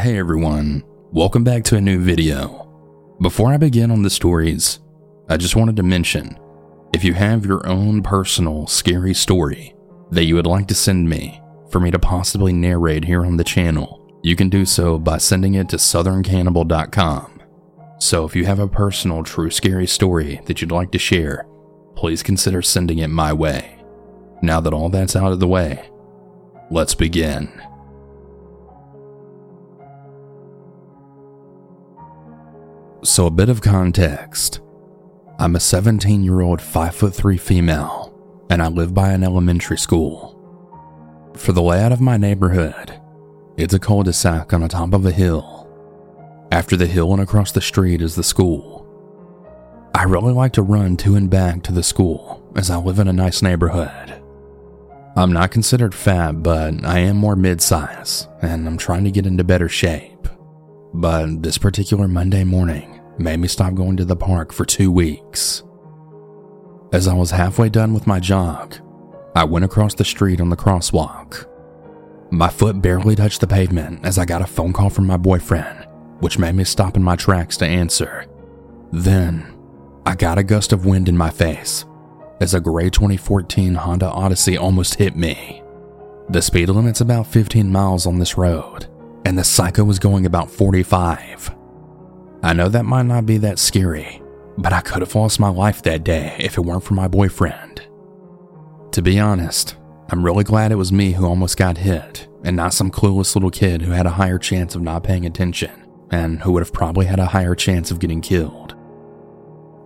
Hey everyone, welcome back to a new video. Before I begin on the stories, I just wanted to mention if you have your own personal scary story that you would like to send me for me to possibly narrate here on the channel, you can do so by sending it to southerncannibal.com. So if you have a personal true scary story that you'd like to share, please consider sending it my way. Now that all that's out of the way, let's begin. So, a bit of context I'm a 17 year old 5'3 female, and I live by an elementary school. For the layout of my neighborhood, it's a cul de sac on the top of a hill. After the hill and across the street is the school. I really like to run to and back to the school as I live in a nice neighborhood. I'm not considered fat, but I am more mid size, and I'm trying to get into better shape. But this particular Monday morning made me stop going to the park for two weeks. As I was halfway done with my jog, I went across the street on the crosswalk. My foot barely touched the pavement as I got a phone call from my boyfriend, which made me stop in my tracks to answer. Then, I got a gust of wind in my face as a gray 2014 Honda Odyssey almost hit me. The speed limit's about 15 miles on this road, and the psycho was going about 45. I know that might not be that scary, but I could have lost my life that day if it weren't for my boyfriend. To be honest, I'm really glad it was me who almost got hit and not some clueless little kid who had a higher chance of not paying attention and who would have probably had a higher chance of getting killed.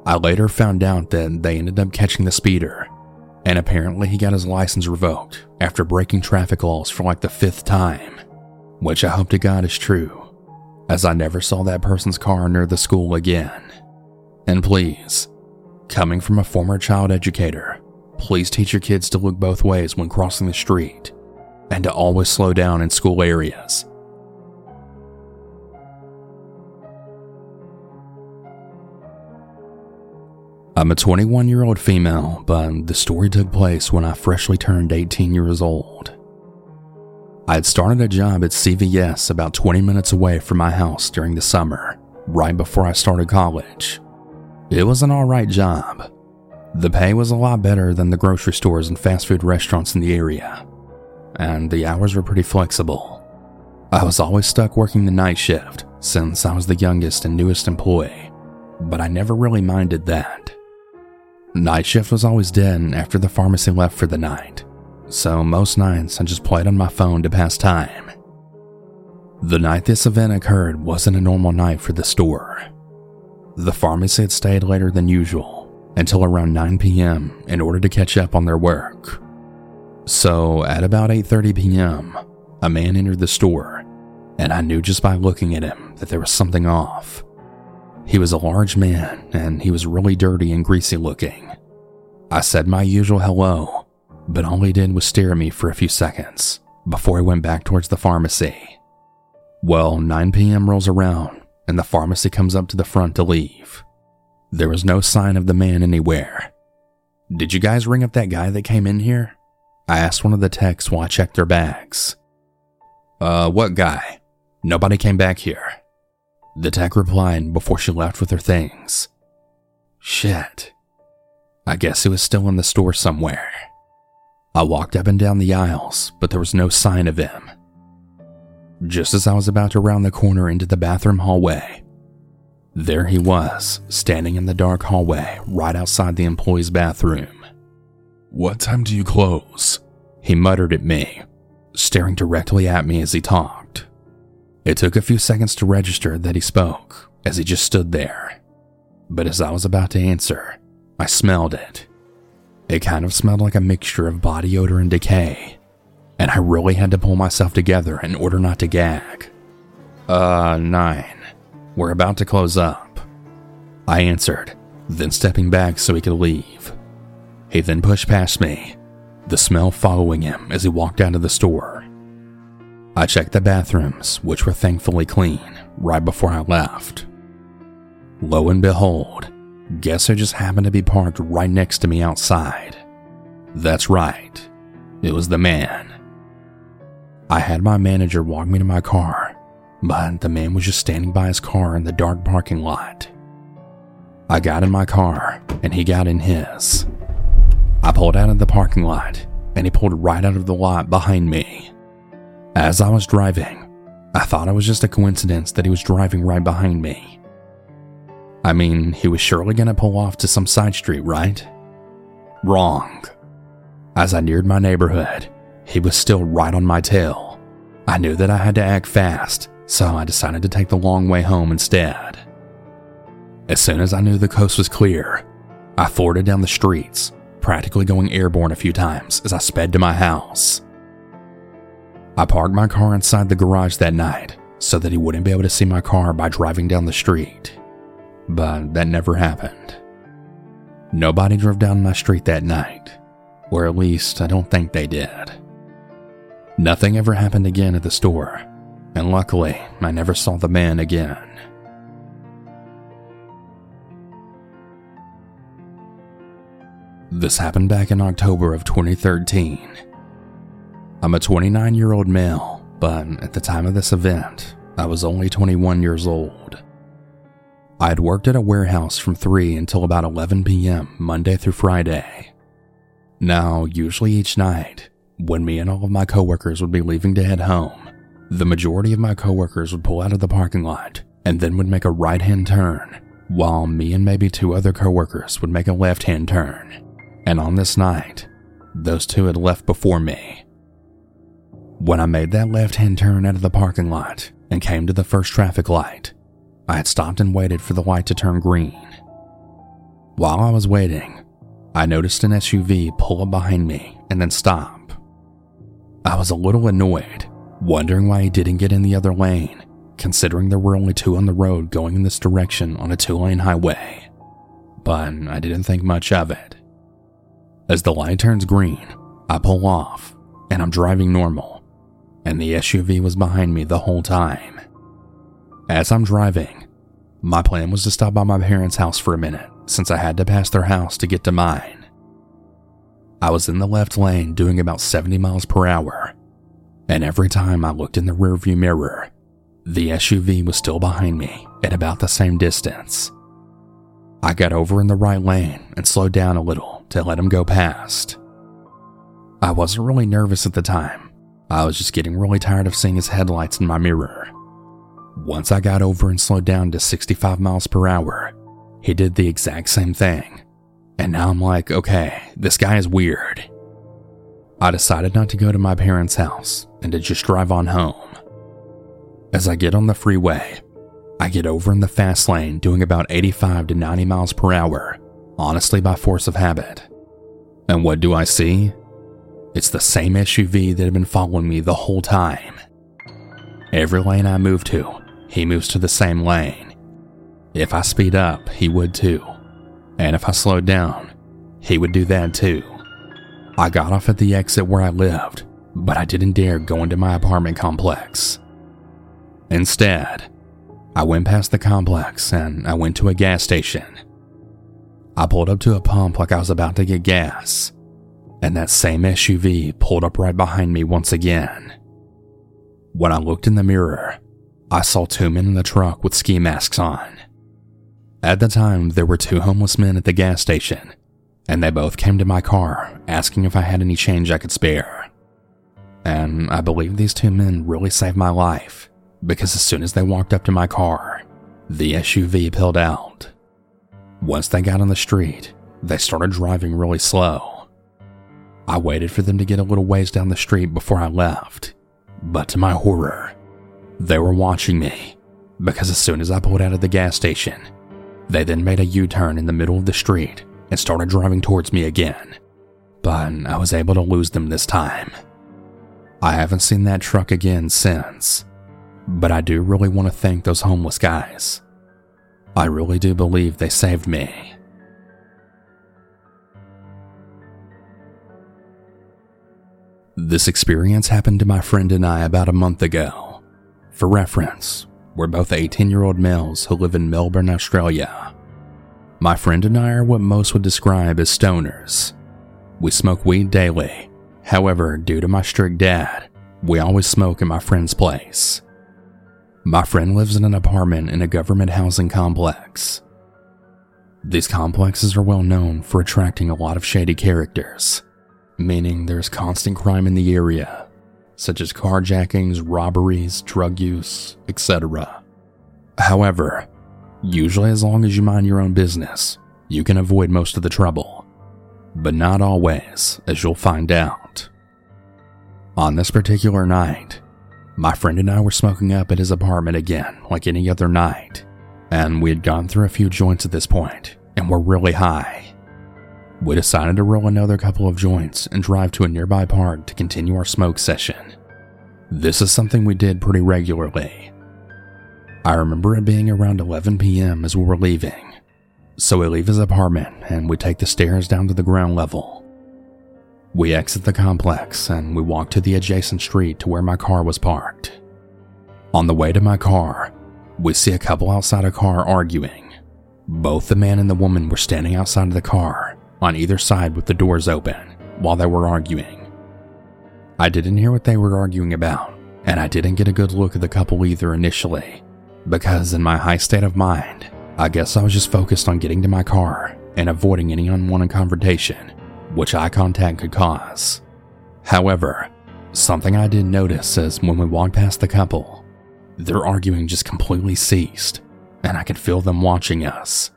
I later found out that they ended up catching the speeder, and apparently he got his license revoked after breaking traffic laws for like the fifth time, which I hope to God is true as I never saw that person's car near the school again. And please, coming from a former child educator, please teach your kids to look both ways when crossing the street and to always slow down in school areas. I'm a 21 year old female, but the story took place when I freshly turned 18 years old. I had started a job at CVS about 20 minutes away from my house during the summer, right before I started college. It was an alright job. The pay was a lot better than the grocery stores and fast food restaurants in the area, and the hours were pretty flexible. I was always stuck working the night shift since I was the youngest and newest employee, but I never really minded that. Night shift was always dead after the pharmacy left for the night, so most nights I just played on my phone to pass time. The night this event occurred wasn't a normal night for the store. The pharmacy had stayed later than usual until around 9 p.m. in order to catch up on their work. So at about 8:30 p.m., a man entered the store, and I knew just by looking at him that there was something off. He was a large man and he was really dirty and greasy looking. I said my usual hello but all he did was stare at me for a few seconds before he went back towards the pharmacy. Well, 9 p.m. rolls around and the pharmacy comes up to the front to leave. There was no sign of the man anywhere. Did you guys ring up that guy that came in here? I asked one of the techs while I checked their bags. Uh, what guy? Nobody came back here. The tech replied before she left with her things. Shit. I guess he was still in the store somewhere. I walked up and down the aisles, but there was no sign of him. Just as I was about to round the corner into the bathroom hallway, there he was, standing in the dark hallway right outside the employee's bathroom. What time do you close? He muttered at me, staring directly at me as he talked. It took a few seconds to register that he spoke, as he just stood there. But as I was about to answer, I smelled it it kind of smelled like a mixture of body odor and decay, and I really had to pull myself together in order not to gag. Uh, nine. We're about to close up. I answered, then stepping back so he could leave. He then pushed past me, the smell following him as he walked out of the store. I checked the bathrooms, which were thankfully clean, right before I left. Lo and behold, Guess who just happened to be parked right next to me outside? That's right, it was the man. I had my manager walk me to my car, but the man was just standing by his car in the dark parking lot. I got in my car, and he got in his. I pulled out of the parking lot, and he pulled right out of the lot behind me. As I was driving, I thought it was just a coincidence that he was driving right behind me. I mean, he was surely going to pull off to some side street, right? Wrong. As I neared my neighborhood, he was still right on my tail. I knew that I had to act fast, so I decided to take the long way home instead. As soon as I knew the coast was clear, I forded down the streets, practically going airborne a few times as I sped to my house. I parked my car inside the garage that night so that he wouldn't be able to see my car by driving down the street. But that never happened. Nobody drove down my street that night, or at least I don't think they did. Nothing ever happened again at the store, and luckily, I never saw the man again. This happened back in October of 2013. I'm a 29 year old male, but at the time of this event, I was only 21 years old. I had worked at a warehouse from 3 until about 11 p.m. Monday through Friday. Now, usually each night, when me and all of my coworkers would be leaving to head home, the majority of my coworkers would pull out of the parking lot and then would make a right hand turn, while me and maybe two other coworkers would make a left hand turn. And on this night, those two had left before me. When I made that left hand turn out of the parking lot and came to the first traffic light, I had stopped and waited for the light to turn green. While I was waiting, I noticed an SUV pull up behind me and then stop. I was a little annoyed, wondering why he didn't get in the other lane, considering there were only two on the road going in this direction on a two lane highway. But I didn't think much of it. As the light turns green, I pull off, and I'm driving normal, and the SUV was behind me the whole time. As I'm driving, my plan was to stop by my parents' house for a minute since I had to pass their house to get to mine. I was in the left lane doing about 70 miles per hour, and every time I looked in the rearview mirror, the SUV was still behind me at about the same distance. I got over in the right lane and slowed down a little to let him go past. I wasn't really nervous at the time. I was just getting really tired of seeing his headlights in my mirror. Once I got over and slowed down to 65 miles per hour, he did the exact same thing. And now I'm like, okay, this guy is weird. I decided not to go to my parents' house and to just drive on home. As I get on the freeway, I get over in the fast lane doing about 85 to 90 miles per hour, honestly by force of habit. And what do I see? It's the same SUV that had been following me the whole time. Every lane I move to, he moves to the same lane. If I speed up, he would too. And if I slowed down, he would do that too. I got off at the exit where I lived, but I didn't dare go into my apartment complex. Instead, I went past the complex and I went to a gas station. I pulled up to a pump like I was about to get gas, and that same SUV pulled up right behind me once again. When I looked in the mirror, I saw two men in the truck with ski masks on. At the time, there were two homeless men at the gas station, and they both came to my car asking if I had any change I could spare. And I believe these two men really saved my life because as soon as they walked up to my car, the SUV peeled out. Once they got on the street, they started driving really slow. I waited for them to get a little ways down the street before I left, but to my horror, they were watching me because as soon as I pulled out of the gas station, they then made a U turn in the middle of the street and started driving towards me again. But I was able to lose them this time. I haven't seen that truck again since. But I do really want to thank those homeless guys. I really do believe they saved me. This experience happened to my friend and I about a month ago. For reference, we're both 18 year old males who live in Melbourne, Australia. My friend and I are what most would describe as stoners. We smoke weed daily. However, due to my strict dad, we always smoke at my friend's place. My friend lives in an apartment in a government housing complex. These complexes are well known for attracting a lot of shady characters, meaning there's constant crime in the area, such as carjackings, robberies, drug use, etc. However, usually as long as you mind your own business, you can avoid most of the trouble. But not always, as you'll find out. On this particular night, my friend and I were smoking up at his apartment again, like any other night, and we had gone through a few joints at this point and were really high. We decided to roll another couple of joints and drive to a nearby park to continue our smoke session. This is something we did pretty regularly. I remember it being around 11 p.m. as we were leaving, so we leave his apartment and we take the stairs down to the ground level. We exit the complex and we walk to the adjacent street to where my car was parked. On the way to my car, we see a couple outside a car arguing. Both the man and the woman were standing outside of the car, on either side with the doors open, while they were arguing. I didn't hear what they were arguing about, and I didn't get a good look at the couple either initially, because in my high state of mind, I guess I was just focused on getting to my car and avoiding any unwanted confrontation which eye contact could cause. However, something I did notice is when we walked past the couple, their arguing just completely ceased, and I could feel them watching us.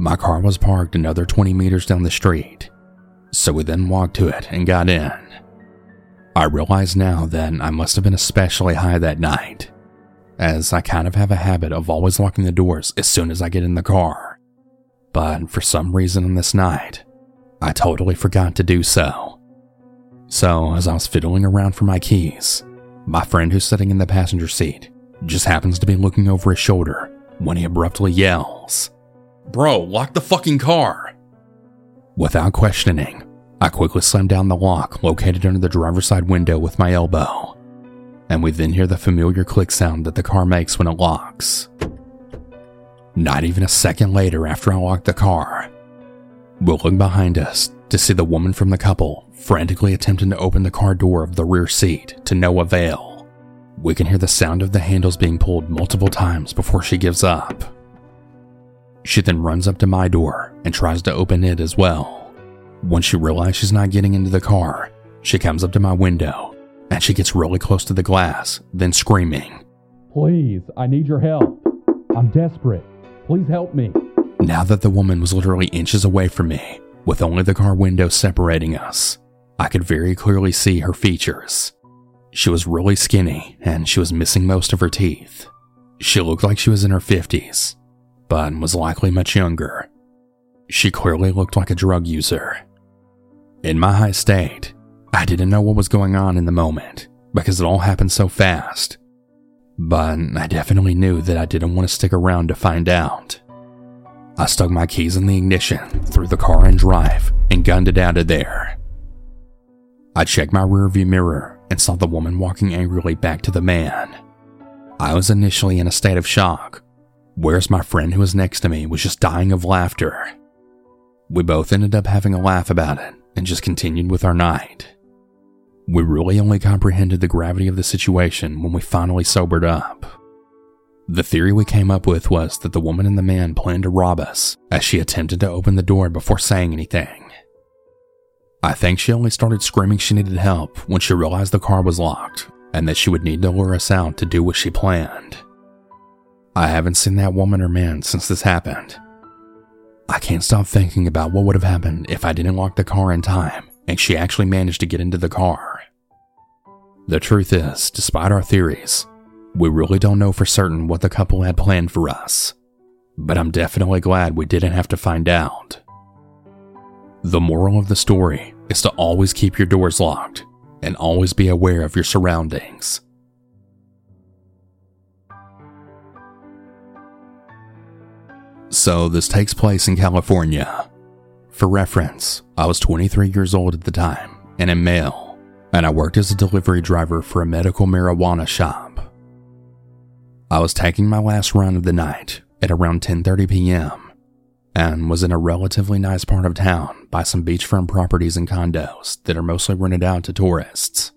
My car was parked another 20 meters down the street, so we then walked to it and got in. I realize now that I must have been especially high that night, as I kind of have a habit of always locking the doors as soon as I get in the car. But for some reason on this night, I totally forgot to do so. So, as I was fiddling around for my keys, my friend who's sitting in the passenger seat just happens to be looking over his shoulder when he abruptly yells, Bro, lock the fucking car! Without questioning, I quickly slam down the lock located under the driver's side window with my elbow, and we then hear the familiar click sound that the car makes when it locks. Not even a second later after I lock the car, We'll look behind us to see the woman from the couple frantically attempting to open the car door of the rear seat to no avail. We can hear the sound of the handles being pulled multiple times before she gives up. She then runs up to my door and tries to open it as well. When she realizes she's not getting into the car, she comes up to my window and she gets really close to the glass, then screaming, Please, I need your help. I'm desperate. Please help me. Now that the woman was literally inches away from me, with only the car window separating us, I could very clearly see her features. She was really skinny and she was missing most of her teeth. She looked like she was in her 50s, but was likely much younger. She clearly looked like a drug user. In my high state, I didn't know what was going on in the moment because it all happened so fast. But I definitely knew that I didn't want to stick around to find out. I stuck my keys in the ignition, threw the car in drive, and gunned it out of there. I checked my rearview mirror and saw the woman walking angrily back to the man. I was initially in a state of shock, whereas my friend who was next to me was just dying of laughter. We both ended up having a laugh about it and just continued with our night. We really only comprehended the gravity of the situation when we finally sobered up. The theory we came up with was that the woman and the man planned to rob us, as she attempted to open the door before saying anything. I think she only started screaming she needed help when she realized the car was locked and that she would need to lure us out to do what she planned. I haven't seen that woman or man since this happened. I can't stop thinking about what would have happened if I didn't lock the car in time and she actually managed to get into the car. The truth is, despite our theories, we really don't know for certain what the couple had planned for us, but I'm definitely glad we didn't have to find out. The moral of the story is to always keep your doors locked and always be aware of your surroundings. So, this takes place in California. For reference, I was 23 years old at the time and a male, and I worked as a delivery driver for a medical marijuana shop. I was taking my last run of the night at around 10:30 p.m. and was in a relatively nice part of town by some beachfront properties and condos that are mostly rented out to tourists.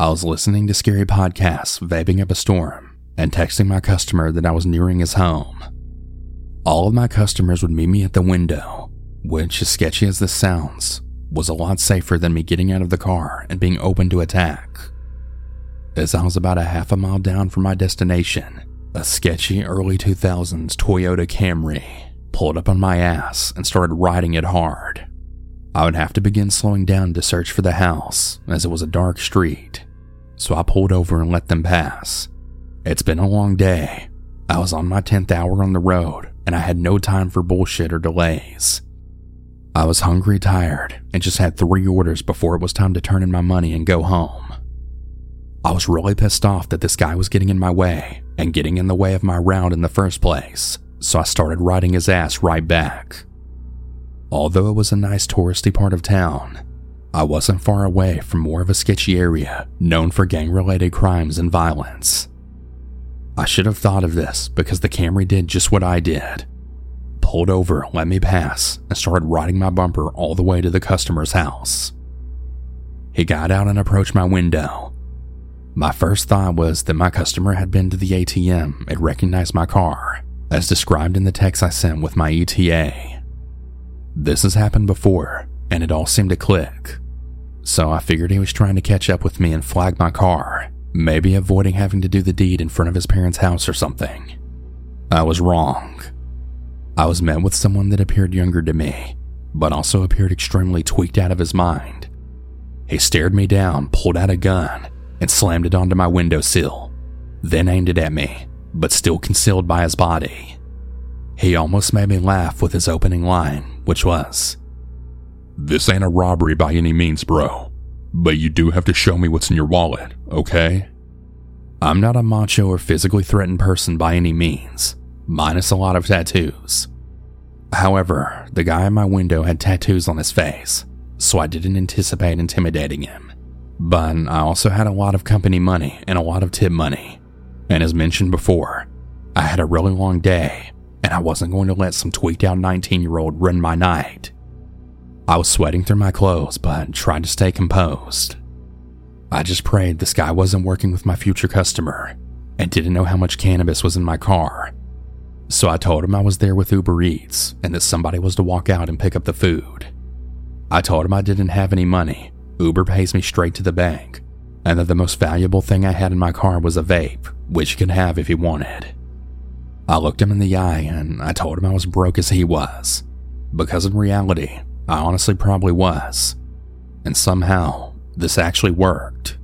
I was listening to scary podcasts, vaping up a storm, and texting my customer that I was nearing his home. All of my customers would meet me at the window, which, as sketchy as this sounds, was a lot safer than me getting out of the car and being open to attack. As I was about a half a mile down from my destination, a sketchy early 2000s Toyota Camry pulled up on my ass and started riding it hard. I would have to begin slowing down to search for the house, as it was a dark street, so I pulled over and let them pass. It's been a long day. I was on my 10th hour on the road, and I had no time for bullshit or delays. I was hungry, tired, and just had three orders before it was time to turn in my money and go home. I was really pissed off that this guy was getting in my way and getting in the way of my round in the first place, so I started riding his ass right back. Although it was a nice touristy part of town, I wasn't far away from more of a sketchy area known for gang related crimes and violence. I should have thought of this because the Camry did just what I did pulled over, let me pass, and started riding my bumper all the way to the customer's house. He got out and approached my window. My first thought was that my customer had been to the ATM and recognized my car, as described in the text I sent with my ETA. This has happened before, and it all seemed to click. So I figured he was trying to catch up with me and flag my car, maybe avoiding having to do the deed in front of his parents' house or something. I was wrong. I was met with someone that appeared younger to me, but also appeared extremely tweaked out of his mind. He stared me down, pulled out a gun, and slammed it onto my windowsill, then aimed it at me, but still concealed by his body. He almost made me laugh with his opening line, which was, This ain't a robbery by any means, bro, but you do have to show me what's in your wallet, okay? I'm not a macho or physically threatened person by any means, minus a lot of tattoos. However, the guy in my window had tattoos on his face, so I didn't anticipate intimidating him. But I also had a lot of company money and a lot of tip money. And as mentioned before, I had a really long day, and I wasn't going to let some tweaked out 19 year old ruin my night. I was sweating through my clothes, but tried to stay composed. I just prayed this guy wasn't working with my future customer and didn't know how much cannabis was in my car so I told him I was there with Uber Eats and that somebody was to walk out and pick up the food. I told him I didn't have any money, Uber pays me straight to the bank, and that the most valuable thing I had in my car was a vape, which he could have if he wanted. I looked him in the eye and I told him I was broke as he was, because in reality, I honestly probably was. And somehow, this actually worked.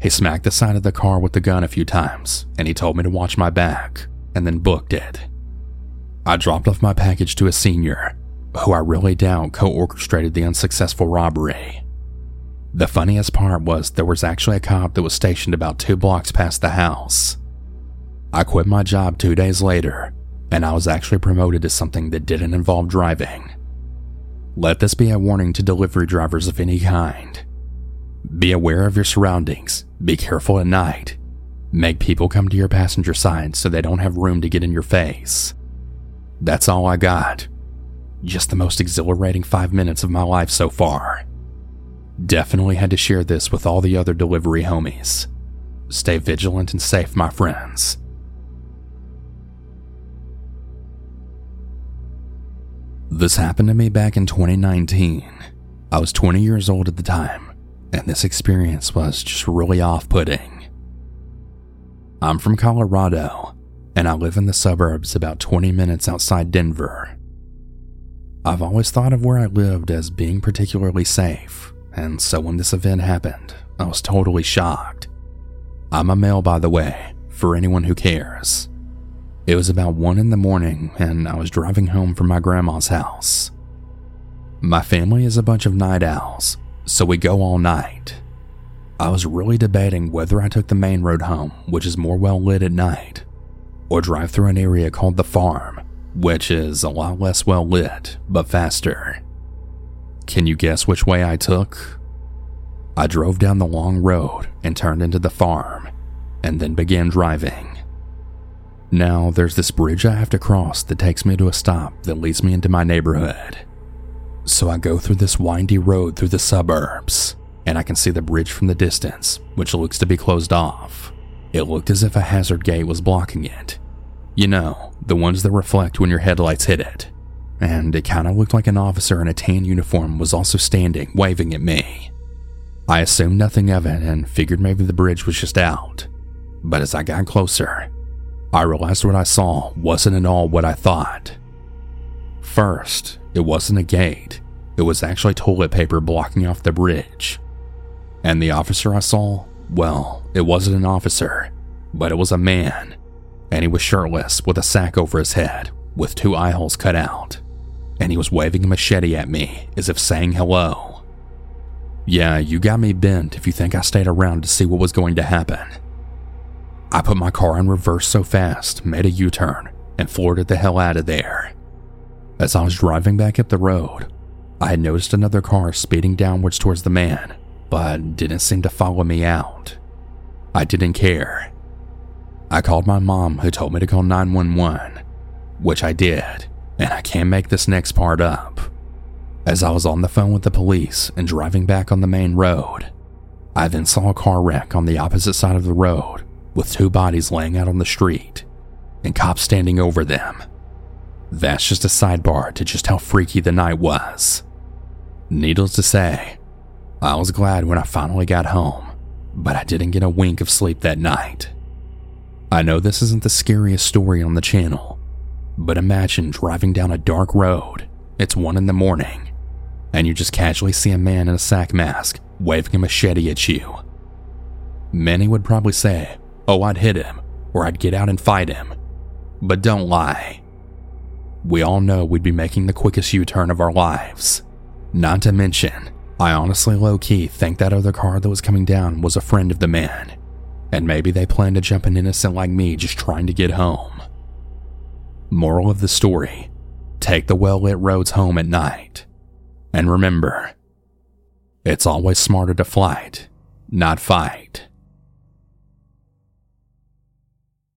He smacked the side of the car with the gun a few times, and he told me to watch my back and then booked it. I dropped off my package to a senior, who I really doubt co orchestrated the unsuccessful robbery. The funniest part was there was actually a cop that was stationed about two blocks past the house. I quit my job two days later, and I was actually promoted to something that didn't involve driving. Let this be a warning to delivery drivers of any kind. Be aware of your surroundings, be careful at night, Make people come to your passenger side so they don't have room to get in your face. That's all I got. Just the most exhilarating five minutes of my life so far. Definitely had to share this with all the other delivery homies. Stay vigilant and safe, my friends. This happened to me back in 2019. I was 20 years old at the time, and this experience was just really off putting. I'm from Colorado, and I live in the suburbs about 20 minutes outside Denver. I've always thought of where I lived as being particularly safe, and so when this event happened, I was totally shocked. I'm a male, by the way, for anyone who cares. It was about 1 in the morning, and I was driving home from my grandma's house. My family is a bunch of night owls, so we go all night, I was really debating whether I took the main road home, which is more well lit at night, or drive through an area called the farm, which is a lot less well lit, but faster. Can you guess which way I took? I drove down the long road and turned into the farm, and then began driving. Now, there's this bridge I have to cross that takes me to a stop that leads me into my neighborhood. So I go through this windy road through the suburbs and I can see the bridge from the distance, which looks to be closed off. It looked as if a hazard gate was blocking it. You know, the ones that reflect when your headlights hit it. And it kind of looked like an officer in a tan uniform was also standing, waving at me. I assumed nothing of it and figured maybe the bridge was just out. But as I got closer, I realized what I saw wasn't at all what I thought. First, it wasn't a gate, it was actually toilet paper blocking off the bridge. And the officer I saw, well, it wasn't an officer, but it was a man. And he was shirtless with a sack over his head, with two eye holes cut out. And he was waving a machete at me as if saying hello. Yeah, you got me bent if you think I stayed around to see what was going to happen. I put my car in reverse so fast, made a U turn, and floored it the hell out of there. As I was driving back up the road, I had noticed another car speeding downwards towards the man, but didn't seem to follow me out. I didn't care. I called my mom, who told me to call 911, which I did, and I can't make this next part up. As I was on the phone with the police and driving back on the main road, I then saw a car wreck on the opposite side of the road with two bodies laying out on the street and cops standing over them. That's just a sidebar to just how freaky the night was. Needless to say, I was glad when I finally got home, but I didn't get a wink of sleep that night. I know this isn't the scariest story on the channel, but imagine driving down a dark road, it's one in the morning, and you just casually see a man in a sack mask waving a machete at you. Many would probably say, oh, I'd hit him, or I'd get out and fight him. But don't lie. We all know we'd be making the quickest U turn of our lives. Not to mention, I honestly low key think that other car that was coming down was a friend of the man, and maybe they planned to jump an innocent like me just trying to get home. Moral of the story take the well lit roads home at night. And remember, it's always smarter to flight, not fight.